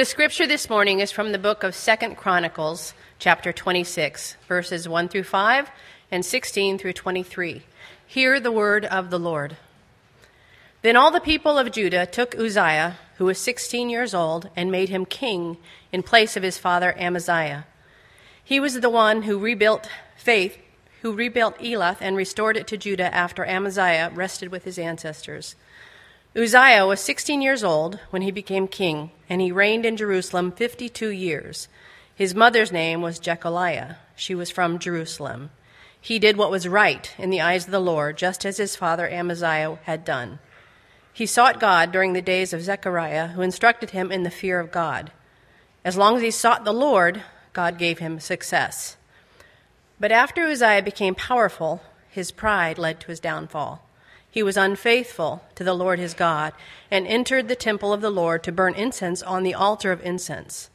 The scripture this morning is from the book of Second Chronicles, chapter 26, verses 1 through 5 and 16 through 23. Hear the word of the Lord. Then all the people of Judah took Uzziah, who was 16 years old, and made him king in place of his father Amaziah. He was the one who rebuilt faith, who rebuilt Elath and restored it to Judah after Amaziah rested with his ancestors. Uzziah was 16 years old when he became king, and he reigned in Jerusalem 52 years. His mother's name was Jechaliah. She was from Jerusalem. He did what was right in the eyes of the Lord, just as his father Amaziah had done. He sought God during the days of Zechariah, who instructed him in the fear of God. As long as he sought the Lord, God gave him success. But after Uzziah became powerful, his pride led to his downfall. He was unfaithful to the Lord his God and entered the temple of the Lord to burn incense on the altar of incense.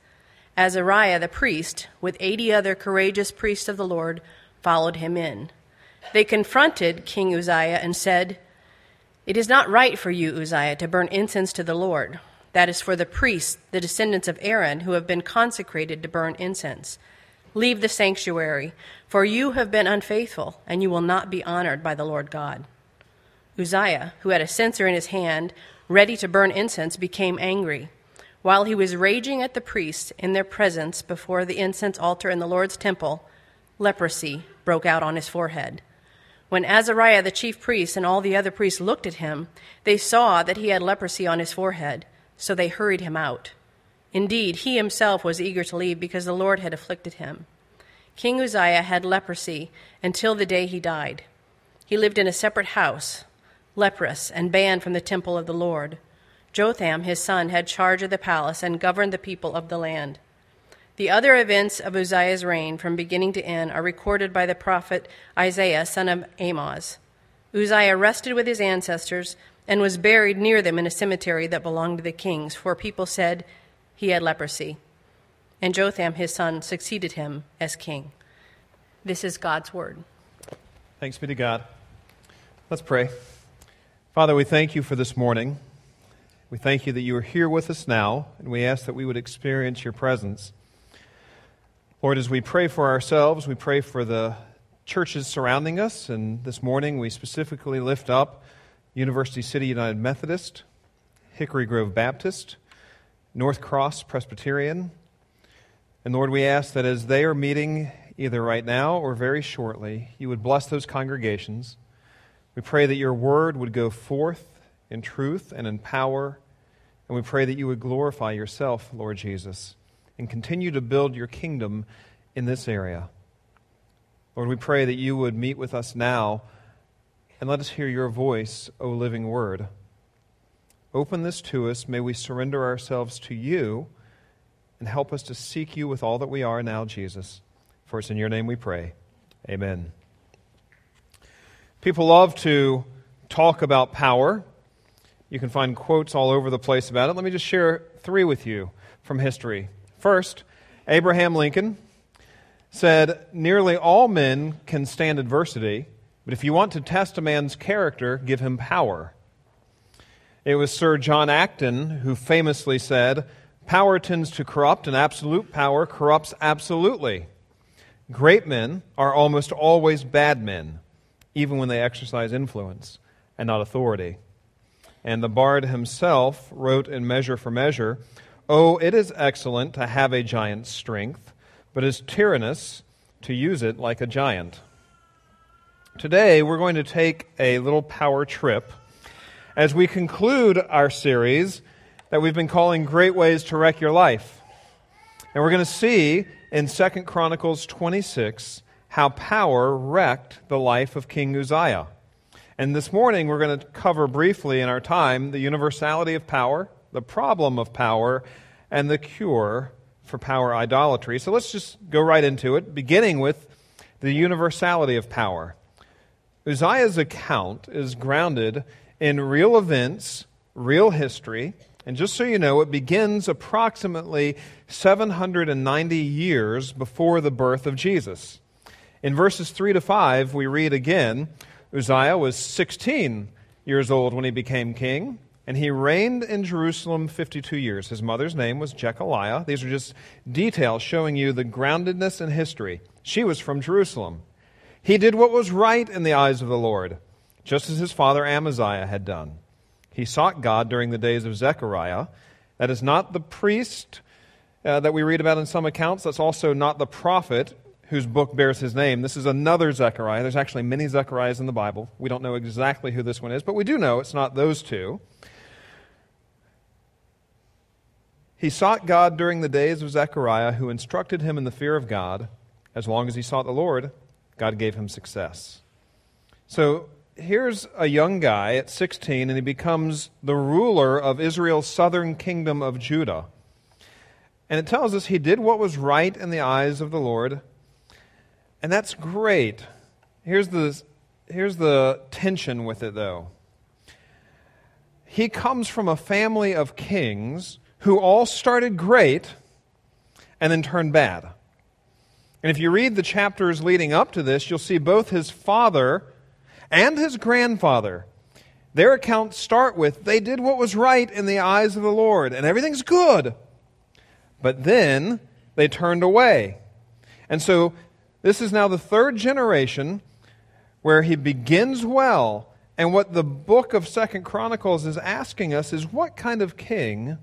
Azariah the priest, with eighty other courageous priests of the Lord, followed him in. They confronted King Uzziah and said, It is not right for you, Uzziah, to burn incense to the Lord. That is for the priests, the descendants of Aaron, who have been consecrated to burn incense. Leave the sanctuary, for you have been unfaithful, and you will not be honored by the Lord God. Uzziah, who had a censer in his hand, ready to burn incense, became angry. While he was raging at the priests in their presence before the incense altar in the Lord's temple, leprosy broke out on his forehead. When Azariah the chief priest and all the other priests looked at him, they saw that he had leprosy on his forehead, so they hurried him out. Indeed, he himself was eager to leave because the Lord had afflicted him. King Uzziah had leprosy until the day he died. He lived in a separate house leprous, and banned from the temple of the Lord. Jotham, his son, had charge of the palace and governed the people of the land. The other events of Uzziah's reign, from beginning to end, are recorded by the prophet Isaiah, son of Amoz. Uzziah rested with his ancestors and was buried near them in a cemetery that belonged to the kings, for people said he had leprosy. And Jotham, his son, succeeded him as king. This is God's word. Thanks be to God. Let's pray. Father, we thank you for this morning. We thank you that you are here with us now, and we ask that we would experience your presence. Lord, as we pray for ourselves, we pray for the churches surrounding us, and this morning we specifically lift up University City United Methodist, Hickory Grove Baptist, North Cross Presbyterian. And Lord, we ask that as they are meeting either right now or very shortly, you would bless those congregations we pray that your word would go forth in truth and in power. And we pray that you would glorify yourself, Lord Jesus, and continue to build your kingdom in this area. Lord, we pray that you would meet with us now and let us hear your voice, O living word. Open this to us. May we surrender ourselves to you and help us to seek you with all that we are now, Jesus. For it's in your name we pray. Amen. People love to talk about power. You can find quotes all over the place about it. Let me just share three with you from history. First, Abraham Lincoln said, Nearly all men can stand adversity, but if you want to test a man's character, give him power. It was Sir John Acton who famously said, Power tends to corrupt, and absolute power corrupts absolutely. Great men are almost always bad men even when they exercise influence and not authority. And the bard himself wrote in Measure for Measure Oh, it is excellent to have a giant's strength, but is tyrannous to use it like a giant. Today, we're going to take a little power trip as we conclude our series that we've been calling Great Ways to Wreck Your Life. And we're going to see in 2 Chronicles 26 how power wrecked the life of King Uzziah. And this morning, we're going to cover briefly in our time the universality of power, the problem of power, and the cure for power idolatry. So let's just go right into it, beginning with the universality of power. Uzziah's account is grounded in real events, real history, and just so you know, it begins approximately 790 years before the birth of Jesus. In verses 3 to 5, we read again Uzziah was 16 years old when he became king. and he reigned in Jerusalem 52 years. His mother's name was Jechaliah. These are just details showing you the groundedness in history. She was from Jerusalem. He did what was right in the eyes of the Lord, just as his father Amaziah had done. He sought God during the days of Zechariah. That is not the priest uh, that we read about in some accounts. That's also not the prophet whose book bears his name. This is another Zechariah. There's actually many Zechariahs in the Bible. We don't know exactly who this one is, but we do know it's not those two. He sought God during the days of Zechariah, who instructed him in the fear of God. As long as he sought the Lord, God gave him success. So here's a young guy at 16, and he becomes the ruler of Israel's southern kingdom of Judah. And it tells us he did what was right in the eyes of the Lord. And that's great. Here's the, here's the tension with it, though. He comes from a family of kings who all started great and then turned bad. And if you read the chapters leading up to this, you'll see both his father and his grandfather. Their accounts start with, they did what was right in the eyes of the Lord, and everything's good. But then they turned away. And so this is now the third generation where he begins well. And what the book of Second Chronicles is asking us is what kind of king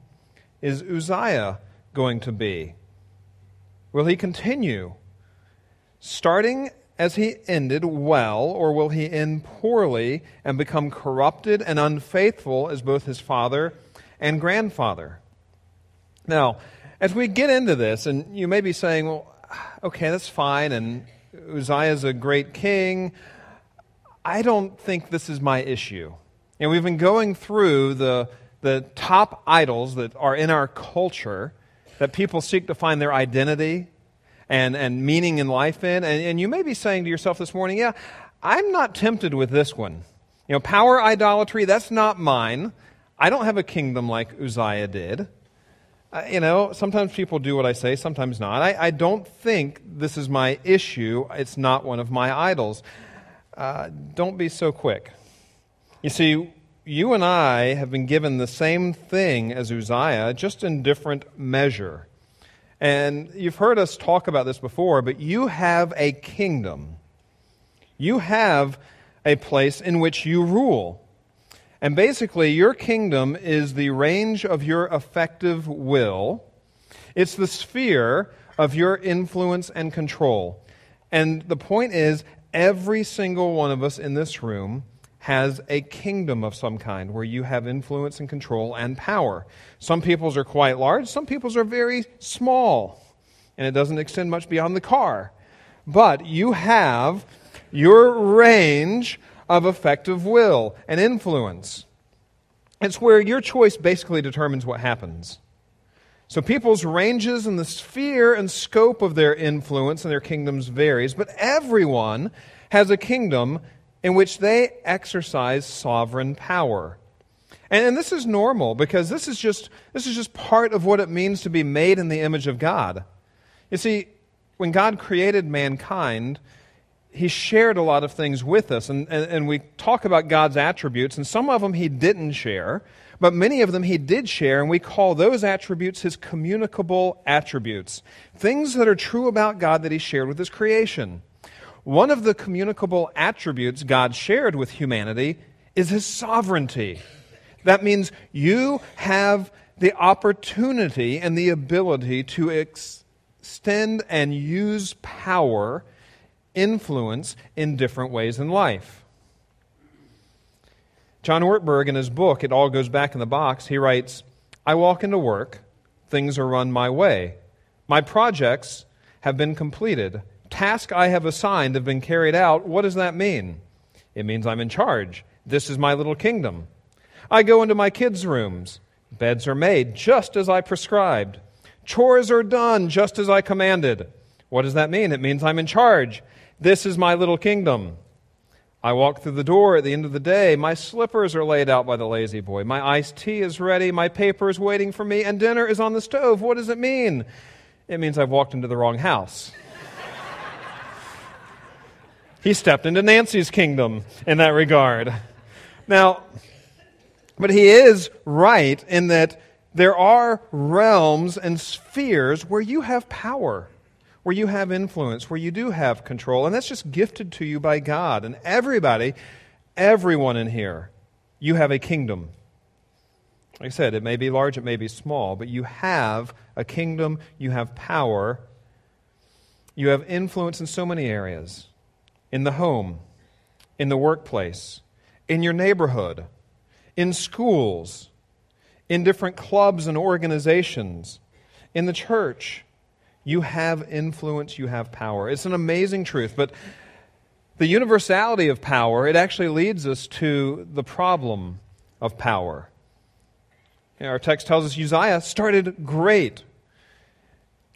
is Uzziah going to be? Will he continue starting as he ended well, or will he end poorly and become corrupted and unfaithful as both his father and grandfather? Now, as we get into this, and you may be saying, well, okay, that's fine, and Uzziah is a great king. I don't think this is my issue. And we've been going through the the top idols that are in our culture that people seek to find their identity and, and meaning in life in. And, and you may be saying to yourself this morning, yeah, I'm not tempted with this one. You know, power idolatry, that's not mine. I don't have a kingdom like Uzziah did. You know, sometimes people do what I say, sometimes not. I, I, don't think this is my issue. It's not one of my idols. Uh, don't be so quick. You see, you and I have been given the same thing as Uzziah, just in different measure. And you've heard us talk about this before, but you have a kingdom. You have a place in which you rule. And basically, your kingdom is the range of your effective will, it's the sphere of your influence and control. And the point is, every single one of us in this room has a kingdom of some kind where you have influence and control and power. Some people's are quite large, some people's are very small, and it doesn't extend much beyond the car. But you have your range of effective will and influence. It's where your choice basically determines what happens. So people's ranges and the sphere and scope of their influence and their kingdoms varies, but everyone has a kingdom in which they exercise sovereign power. And, and, this is normal because this is, just, this is just part of what it means to be made in the image of God. You see, when God created mankind, he shared a lot of things with us. And, and, and we talk about God's attributes, and some of them he didn't share, but many of them he did share, and we call those attributes his communicable attributes. Things that are true about God that he shared with his creation. One of the communicable attributes God shared with humanity is his sovereignty. That means you have the opportunity and the ability to extend and use power, influence in different ways in life. John Ortberg, in his book, It All Goes Back in the Box, he writes I walk into work, things are run my way. My projects have been completed Tasks I have assigned have been carried out, what does that mean? It means I'm in charge. This is my little kingdom. I go into my kids' rooms. Beds are made just as I prescribed. Chores are done just as I commanded. What does that mean? It means I'm in charge. This is my little kingdom. I walk through the door at the end of the day. My slippers are laid out by the La-Z-Boy. My iced tea is ready. My paper is waiting for me, and dinner is on the stove. What does it mean? It means I've walked into the wrong house. He stepped into Nancy's kingdom in that regard. Now, But he is right in that there are realms and spheres where you have power, where you have influence, where you do have control. And that's just gifted to you by God. And everybody, everyone in here, you have a kingdom. Like I said, it may be large, it may be small, but you have a kingdom, you have power, you have influence in so many areas in the home, in the workplace, in your neighborhood, in schools, in different clubs and organizations, in the church. You have influence, you have power. It's an amazing truth, but the universality of power, it actually leads us to the problem of power. Our text tells us Uzziah started great.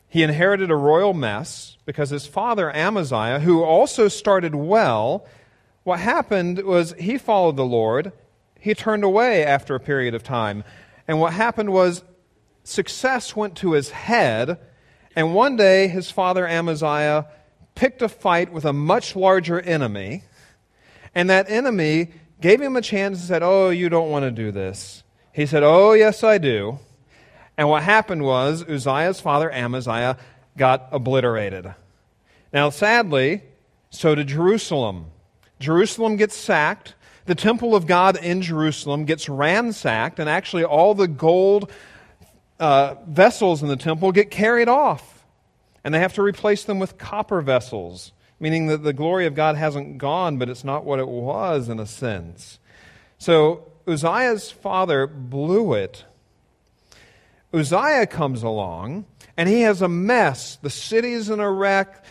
He inherited a royal mess because his father Amaziah, who also started well, what happened was he followed the Lord. He turned away after a period of time. And what happened was success went to his head. And one day his father Amaziah picked a fight with a much larger enemy. And that enemy gave him a chance and said, Oh, you don't want to do this. He said, Oh, yes, I do. And what happened was Uzziah's father, Amaziah, got obliterated. Now, sadly, so did Jerusalem. Jerusalem gets sacked. The temple of God in Jerusalem gets ransacked, and actually, all the gold uh, vessels in the temple get carried off. And they have to replace them with copper vessels, meaning that the glory of God hasn't gone, but it's not what it was in a sense. So Uzziah's father blew it. Uzziah comes along, and he has a mess. The city's in a wreck.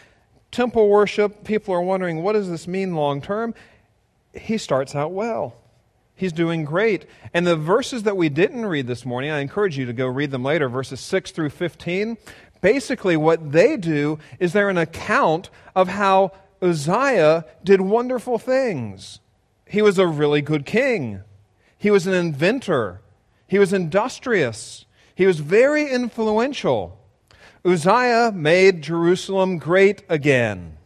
Temple worship, people are wondering, what does this mean long term? He starts out well. He's doing great. And the verses that we didn't read this morning, I encourage you to go read them later, verses 6 through 15. Basically, what they do is they're an account of how Uzziah did wonderful things. He was a really good king. He was an inventor. He was industrious. He was very influential. Uzziah made Jerusalem great again.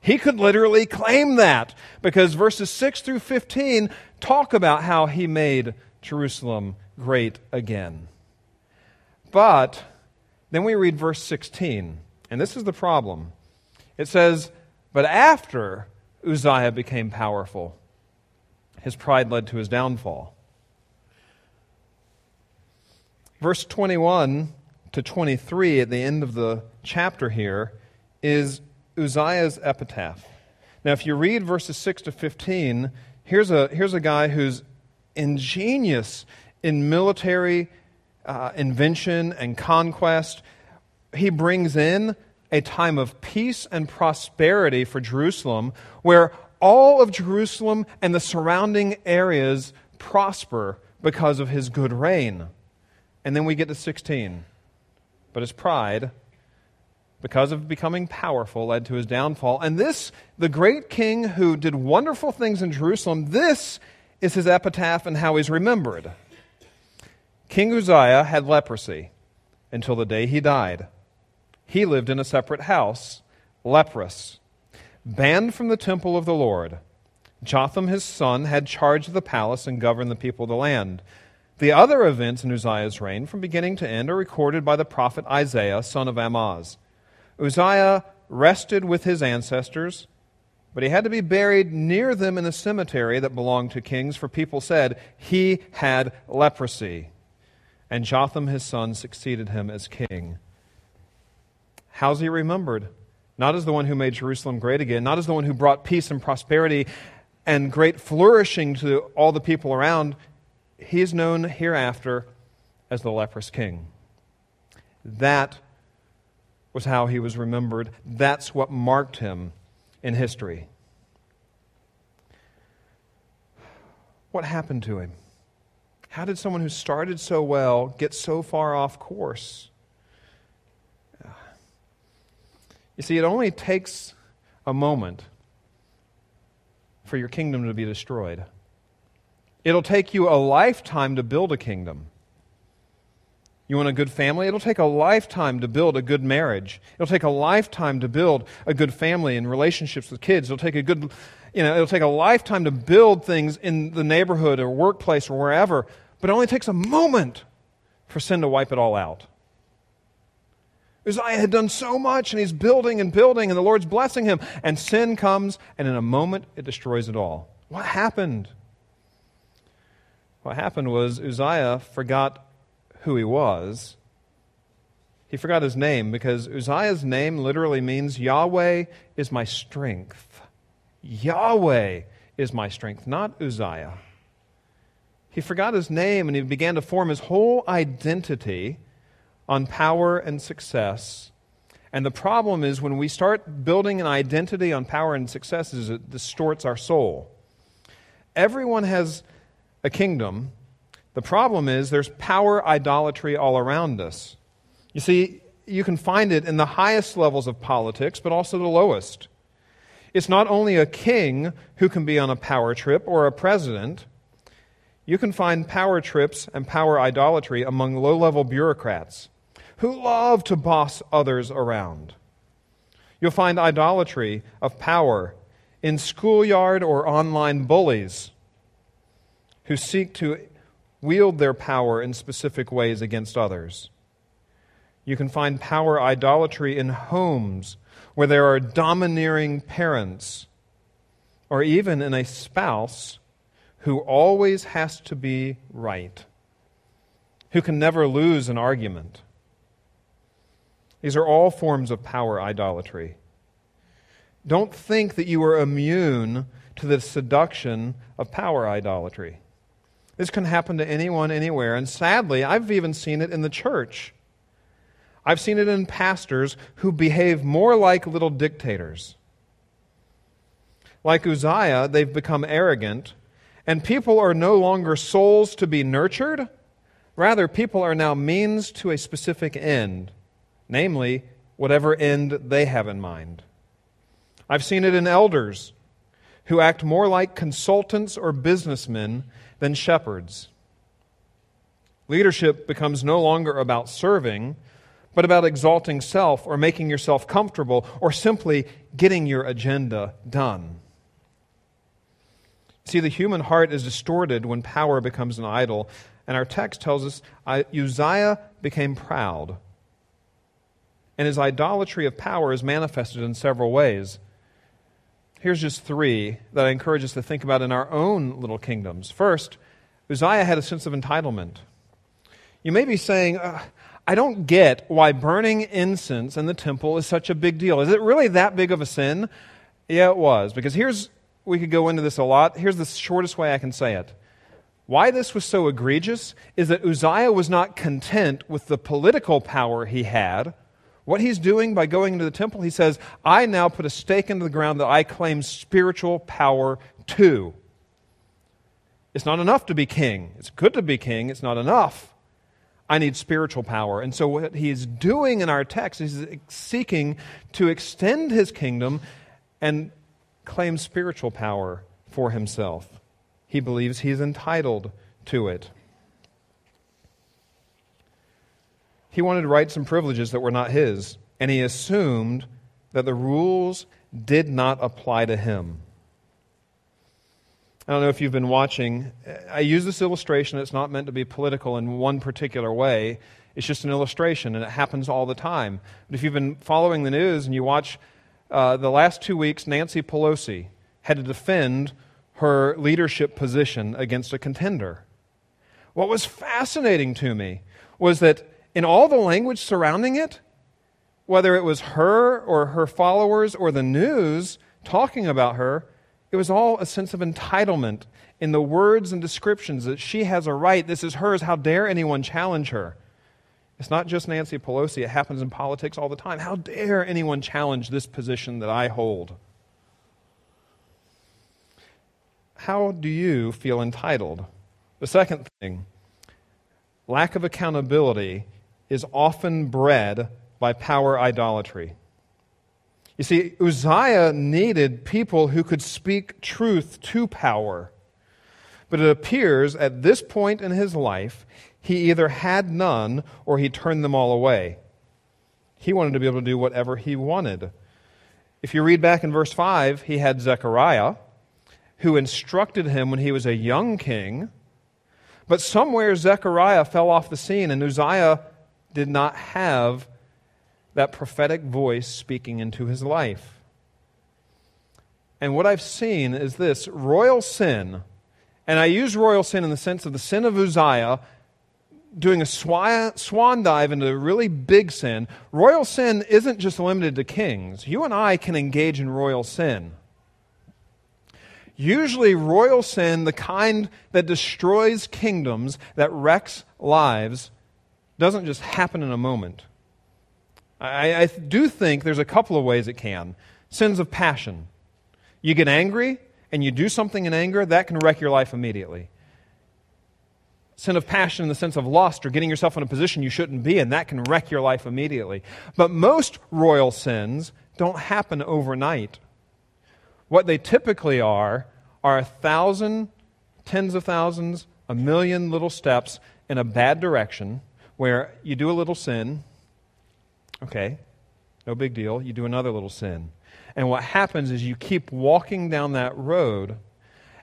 He could literally claim that because verses 6 through 15 talk about how he made Jerusalem great again. But then we read verse 16, and this is the problem. It says, But after Uzziah became powerful, his pride led to his downfall. Verse 21 to 23 at the end of the chapter here is Uzziah's epitaph. Now, if you read verses 6 to 15, here's a, here's a guy who's ingenious in military uh, invention and conquest. He brings in a time of peace and prosperity for Jerusalem where all of Jerusalem and the surrounding areas prosper because of his good reign. And then we get to 16. But his pride, because of becoming powerful, led to his downfall. And this, the great king who did wonderful things in Jerusalem, this is his epitaph and how he's remembered. King Uzziah had leprosy until the day he died. He lived in a separate house, leprous, banned from the temple of the Lord. Jotham, his son, had charge of the palace and governed the people of the land. The other events in Uzziah's reign, from beginning to end, are recorded by the prophet Isaiah, son of Amoz. Uzziah rested with his ancestors, but he had to be buried near them in a cemetery that belonged to kings, for people said he had leprosy. And Jotham, his son, succeeded him as king. How's he remembered? Not as the one who made Jerusalem great again, not as the one who brought peace and prosperity and great flourishing to all the people around he is known hereafter as the leprous king. That was how he was remembered. That's what marked him in history. What happened to him? How did someone who started so well get so far off course? You see, it only takes a moment for your kingdom to be destroyed. It'll take you a lifetime to build a kingdom. You want a good family? It'll take a lifetime to build a good marriage. It'll take a lifetime to build a good family and relationships with kids. It'll take a good, you know, it'll take a lifetime to build things in the neighborhood or workplace or wherever. But it only takes a moment for sin to wipe it all out. Uzziah had done so much, and he's building and building, and the Lord's blessing him. And sin comes, and in a moment, it destroys it all. What happened? What happened was Uzziah forgot who he was. He forgot his name because Uzziah's name literally means Yahweh is my strength. Yahweh is my strength, not Uzziah. He forgot his name and he began to form his whole identity on power and success. And the problem is when we start building an identity on power and success, it distorts our soul. Everyone has a kingdom. The problem is there's power idolatry all around us. You see, you can find it in the highest levels of politics, but also the lowest. It's not only a king who can be on a power trip or a president. You can find power trips and power idolatry among low level bureaucrats who love to boss others around. You'll find idolatry of power in schoolyard or online bullies who seek to wield their power in specific ways against others. You can find power idolatry in homes where there are domineering parents, or even in a spouse who always has to be right, who can never lose an argument. These are all forms of power idolatry. Don't think that you are immune to the seduction of power idolatry. This can happen to anyone, anywhere. And sadly, I've even seen it in the church. I've seen it in pastors who behave more like little dictators. Like Uzziah, they've become arrogant, and people are no longer souls to be nurtured. Rather, people are now means to a specific end namely, whatever end they have in mind. I've seen it in elders who act more like consultants or businessmen than shepherds. Leadership becomes no longer about serving, but about exalting self or making yourself comfortable or simply getting your agenda done. See, the human heart is distorted when power becomes an idol, and our text tells us Uzziah became proud and his idolatry of power is manifested in several ways. Here's just three that I encourage us to think about in our own little kingdoms. First, Uzziah had a sense of entitlement. You may be saying, uh, I don't get why burning incense in the temple is such a big deal. Is it really that big of a sin? Yeah, it was. Because here's, we could go into this a lot. Here's the shortest way I can say it. Why this was so egregious is that Uzziah was not content with the political power he had what he's doing by going into the temple, he says, I now put a stake into the ground that I claim spiritual power to. It's not enough to be king. It's good to be king. It's not enough. I need spiritual power. And so, what he's doing in our text is seeking to extend his kingdom and claim spiritual power for himself. He believes he's entitled to it. He wanted rights and privileges that were not his, and he assumed that the rules did not apply to him. I don't know if you've been watching. I use this illustration. It's not meant to be political in one particular way. It's just an illustration, and it happens all the time. But if you've been following the news and you watch uh, the last two weeks, Nancy Pelosi had to defend her leadership position against a contender. What was fascinating to me was that in all the language surrounding it, whether it was her or her followers or the news talking about her, it was all a sense of entitlement in the words and descriptions that she has a right, this is hers, how dare anyone challenge her? It's not just Nancy Pelosi, it happens in politics all the time. How dare anyone challenge this position that I hold? How do you feel entitled? The second thing, lack of accountability is often bred by power idolatry. You see, Uzziah needed people who could speak truth to power. But it appears at this point in his life, he either had none or he turned them all away. He wanted to be able to do whatever he wanted. If you read back in verse 5, he had Zechariah, who instructed him when he was a young king But somewhere Zechariah fell off the scene, and Uzziah did not have that prophetic voice speaking into his life. And what I've seen is this royal sin, and I use royal sin in the sense of the sin of Uzziah doing a swan dive into a really big sin. Royal sin isn't just limited to kings. You and I can engage in royal sin. Usually, royal sin, the kind that destroys kingdoms, that wrecks lives, doesn't just happen in a moment. I, I do think there's a couple of ways it can. Sins of passion. You get angry and you do something in anger, that can wreck your life immediately. Sin of passion in the sense of lust or getting yourself in a position you shouldn't be in, that can wreck your life immediately. But most royal sins don't happen overnight. What they typically are are a thousand, tens of thousands, a million little steps in a bad direction where you do a little sin. Okay, no big deal. You do another little sin. And what happens is you keep walking down that road.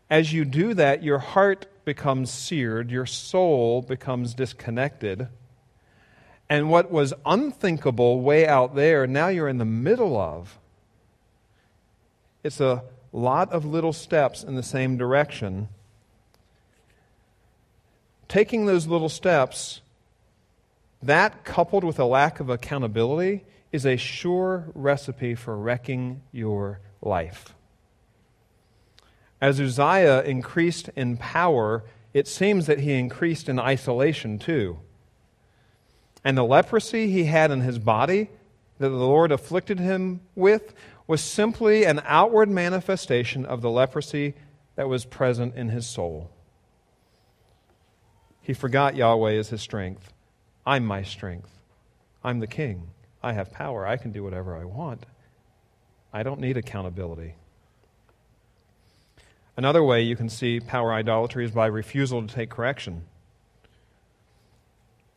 As you do that, your heart becomes seared, your soul becomes disconnected. And what was unthinkable way out there, now you're in the middle of. It's a lot of little steps in the same direction. Taking those little steps, that coupled with a lack of accountability, is a sure recipe for wrecking your life. As Uzziah increased in power, it seems that he increased in isolation too. And the leprosy he had in his body that the Lord afflicted him with was simply an outward manifestation of the leprosy that was present in his soul. He forgot Yahweh as his strength. I'm my strength. I'm the king. I have power. I can do whatever I want. I don't need accountability. Another way you can see power idolatry is by refusal to take correction.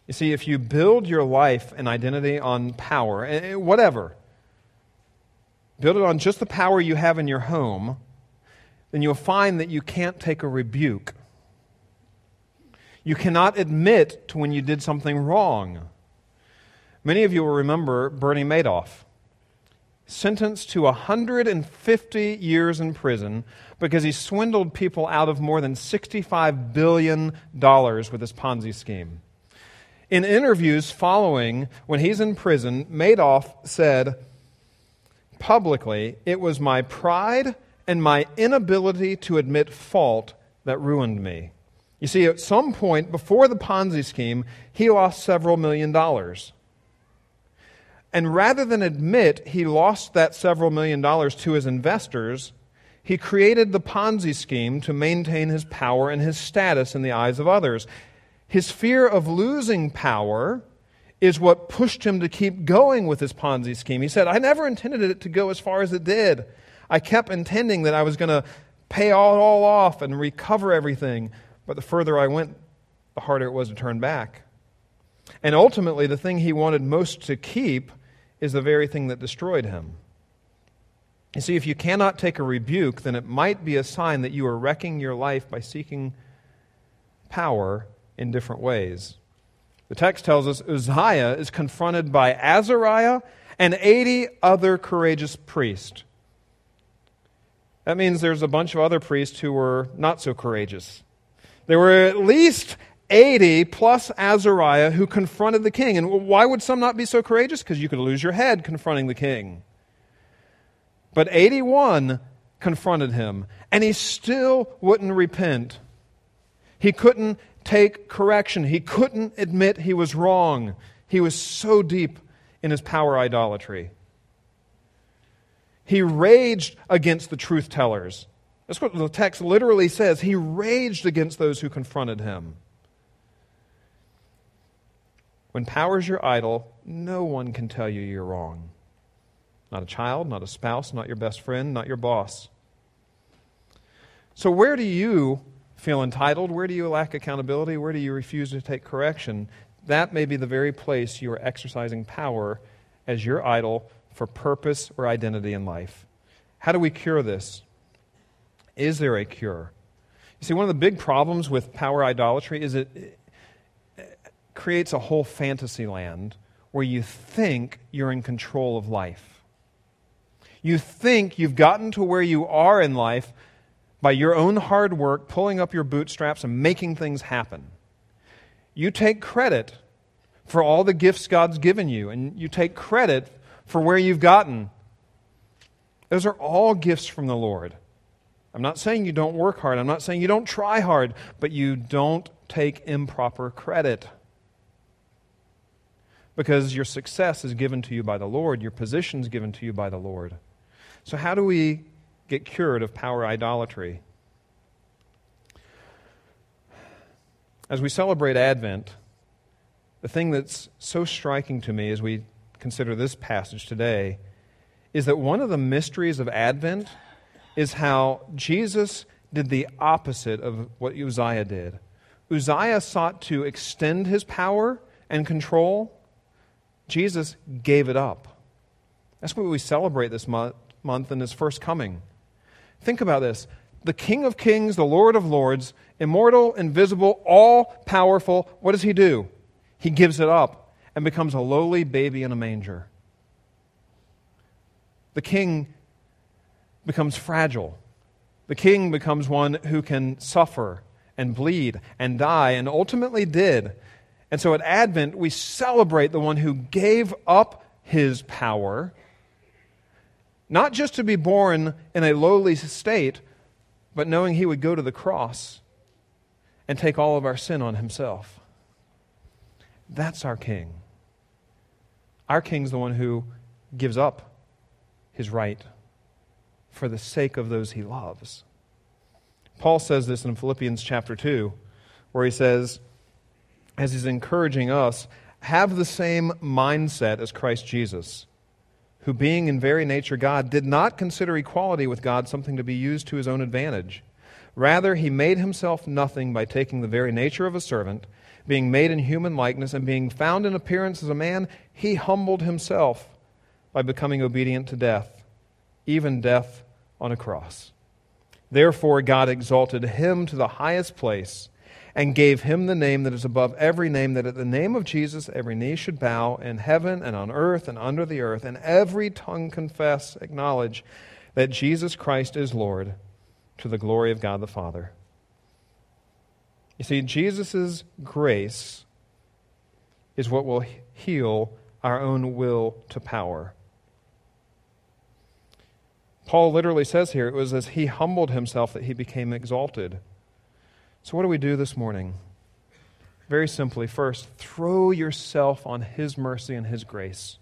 You see, if you build your life and identity on power, eh, eh, whatever, build it on just the power you have in your home, then you'll find that you can't take a rebuke. You cannot admit to when you did something wrong. Many of you will remember Bernie Madoff, sentenced to 150 years in prison because he swindled people out of more than $65 billion with his Ponzi scheme. In interviews following, when he's in prison, Madoff said, publicly, It was my pride and my inability to admit fault that ruined me. You see, at some point before the Ponzi scheme, he lost several million dollars. And rather than admit he lost that several million dollars to his investors, he created the Ponzi scheme to maintain his power and his status in the eyes of others. His fear of losing power is what pushed him to keep going with his Ponzi scheme. He said, I never intended it to go as far as it did. I kept intending that I was going to pay all, all off and recover everything. But the further I went, the harder it was to turn back. And ultimately, the thing he wanted most to keep is the very thing that destroyed him. You see, if you cannot take a rebuke, then it might be a sign that you are wrecking your life by seeking power in different ways. The text tells us Uzziah is confronted by Azariah and 80 other courageous priests. That means there's a bunch of other priests who were not so courageous. There were at least 80 plus Azariah who confronted the king. And why would some not be so courageous? Because you could lose your head confronting the king. But 81 confronted him, and he still wouldn't repent. He couldn't take correction. He couldn't admit he was wrong. He was so deep in his power idolatry. He raged against the truth tellers. That's what the text literally says. He raged against those who confronted him. When power is your idol, no one can tell you you're wrong. Not a child, not a spouse, not your best friend, not your boss. So, where do you feel entitled? Where do you lack accountability? Where do you refuse to take correction? That may be the very place you are exercising power as your idol for purpose or identity in life. How do we cure this? Is there a cure? You see, one of the big problems with power idolatry is it, creates a whole fantasy land where you think you're in control of life. You think you've gotten to where you are in life by your own hard work, pulling up your bootstraps and making things happen. You take credit for all the gifts God's given you, and you take credit for where you've gotten. Those are all gifts from the Lord. I'm not saying you don't work hard. I'm not saying you don't try hard, but you don't take improper credit. Because your success is given to you by the Lord, your position is given to you by the Lord. So, how do we get cured of power idolatry? As we celebrate Advent, the thing that's so striking to me as we consider this passage today is that one of the mysteries of Advent is how Jesus did the opposite of what Uzziah did. Uzziah sought to extend his power and control. Jesus gave it up. That's what we celebrate this month, month in his first coming. Think about this. The King of Kings, the Lord of Lords, immortal, invisible, all powerful, what does he do? He gives it up and becomes a lowly baby in a manger. The king becomes fragile. The king becomes one who can suffer and bleed and die, and ultimately did. And so at Advent, we celebrate the one who gave up his power, not just to be born in a lowly state, but knowing he would go to the cross and take all of our sin on himself. That's our king. Our king's the one who gives up his right for the sake of those he loves. Paul says this in Philippians chapter 2, where he says, as he's encouraging us, have the same mindset as Christ Jesus, who, being in very nature God, did not consider equality with God something to be used to his own advantage. Rather, he made himself nothing by taking the very nature of a servant, being made in human likeness, and being found in appearance as a man, he humbled himself by becoming obedient to death, even death on a cross. Therefore, God exalted him to the highest place and gave him the name that is above every name, that at the name of Jesus every knee should bow in heaven and on earth and under the earth, and every tongue confess, acknowledge that Jesus Christ is Lord to the glory of God the Father. You see, Jesus' grace is what will heal our own will to power. Paul literally says here, it was as he humbled himself that he became exalted. So, what do we do this morning? Very simply, first, throw yourself on his mercy and his grace.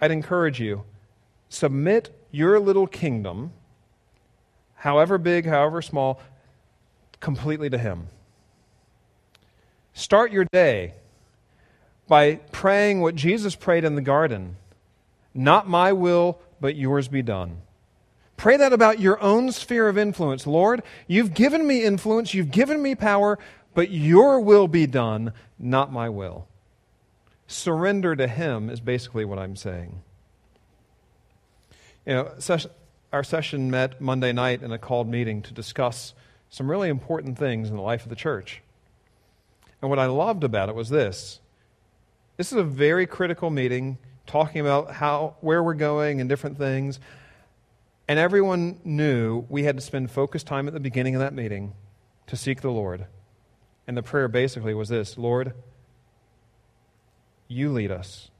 I'd encourage you, submit your little kingdom, however big, however small, completely to him. Start your day by praying what Jesus prayed in the garden not my will, but yours be done. Pray that about your own sphere of influence. Lord, you've given me influence, you've given me power, but your will be done, not my will. Surrender to Him is basically what I'm saying. You know, our session met Monday night in a called meeting to discuss some really important things in the life of the church. And what I loved about it was this this is a very critical meeting talking about how, where we're going and different things. And everyone knew we had to spend focused time at the beginning of that meeting to seek the Lord. And the prayer basically was this Lord, you lead us,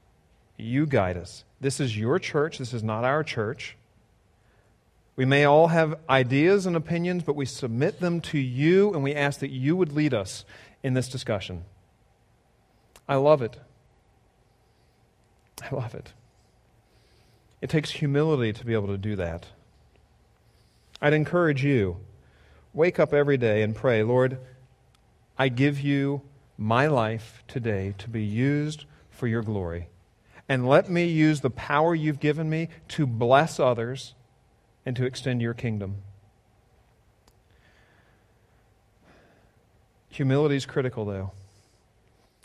you guide us. This is your church, this is not our church. We may all have ideas and opinions, but we submit them to you and we ask that you would lead us in this discussion. I love it. I love it. It takes humility to be able to do that. I'd encourage you wake up every day and pray, Lord, I give you my life today to be used for your glory. And let me use the power you've given me to bless others and to extend your kingdom. Humility is critical, though.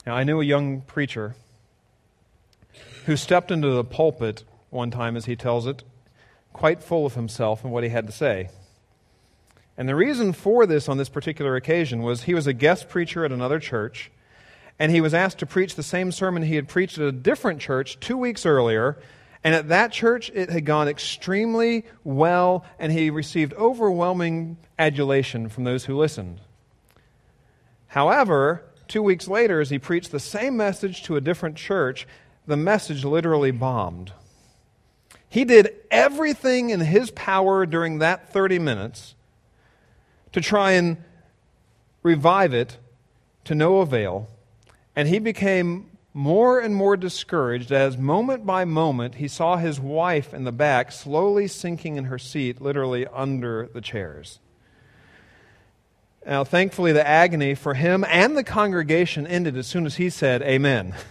Now, I knew a young preacher who stepped into the pulpit one time, as he tells it, quite full of himself and what he had to say. And the reason for this on this particular occasion was he was a guest preacher at another church, and he was asked to preach the same sermon he had preached at a different church two weeks earlier. And at that church, it had gone extremely well, and he received overwhelming adulation from those who listened. However, two weeks later, as he preached the same message to a different church, the message literally bombed. He did everything in his power during that 30 minutes to try and revive it to no avail, and he became more and more discouraged as moment by moment he saw his wife in the back slowly sinking in her seat, literally under the chairs. Now, thankfully, the agony for him and the congregation ended as soon as he said, Amen.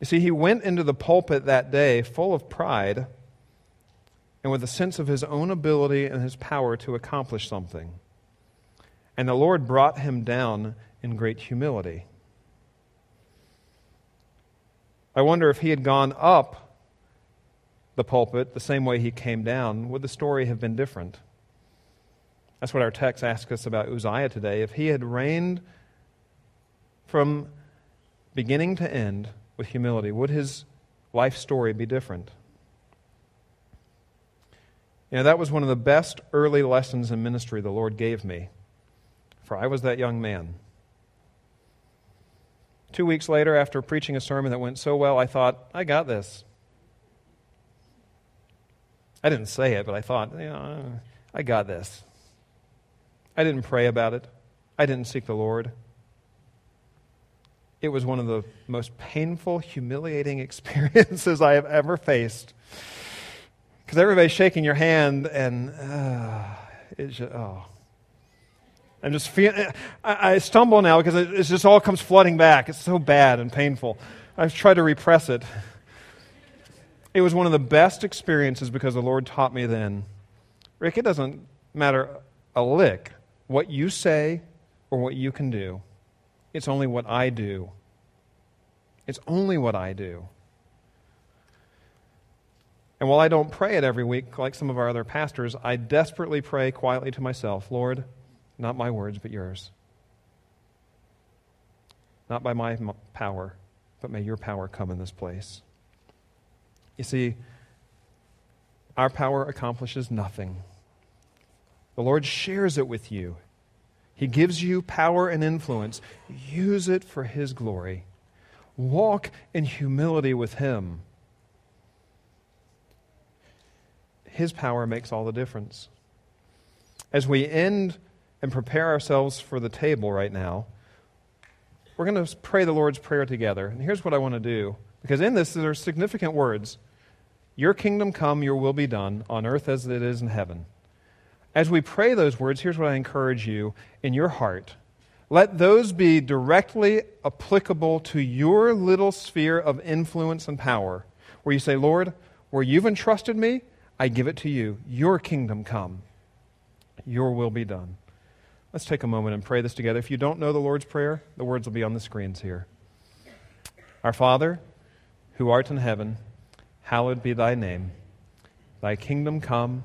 You see, he went into the pulpit that day full of pride and with a sense of his own ability and his power to accomplish something. And the Lord brought him down in great humility. I wonder if he had gone up the pulpit the same way he came down, would the story have been different? That's what our text asks us about Uzziah today. If he had reigned from beginning to end with humility, would his life story be different? You know, that was one of the best early lessons in ministry the Lord gave me, for I was that young man. Two weeks later, after preaching a sermon that went so well, I thought, I got this. I didn't say it, but I thought, you know, I got this. I didn't pray about it. I didn't seek the Lord. It was one of the most painful, humiliating experiences I have ever faced. Because everybody's shaking your hand, and uh, it's just, oh. I'm just feeling, I, I stumble now because it, it just all comes flooding back. It's so bad and painful. I've tried to repress it. It was one of the best experiences because the Lord taught me then. Rick, it doesn't matter a lick what you say or what you can do. It's only what I do. It's only what I do. And while I don't pray it every week like some of our other pastors, I desperately pray quietly to myself Lord, not my words, but yours. Not by my power, but may your power come in this place. You see, our power accomplishes nothing. The Lord shares it with you. He gives you power and influence. Use it for His glory. Walk in humility with Him. His power makes all the difference. As we end and prepare ourselves for the table right now, we're going to pray the Lord's Prayer together. And here's what I want to do because in this, there are significant words Your kingdom come, your will be done, on earth as it is in heaven. As we pray those words, here's what I encourage you in your heart. Let those be directly applicable to your little sphere of influence and power, where you say, Lord, where you've entrusted me, I give it to you. Your kingdom come, your will be done. Let's take a moment and pray this together. If you don't know the Lord's Prayer, the words will be on the screens here. Our Father, who art in heaven, hallowed be thy name. Thy kingdom come.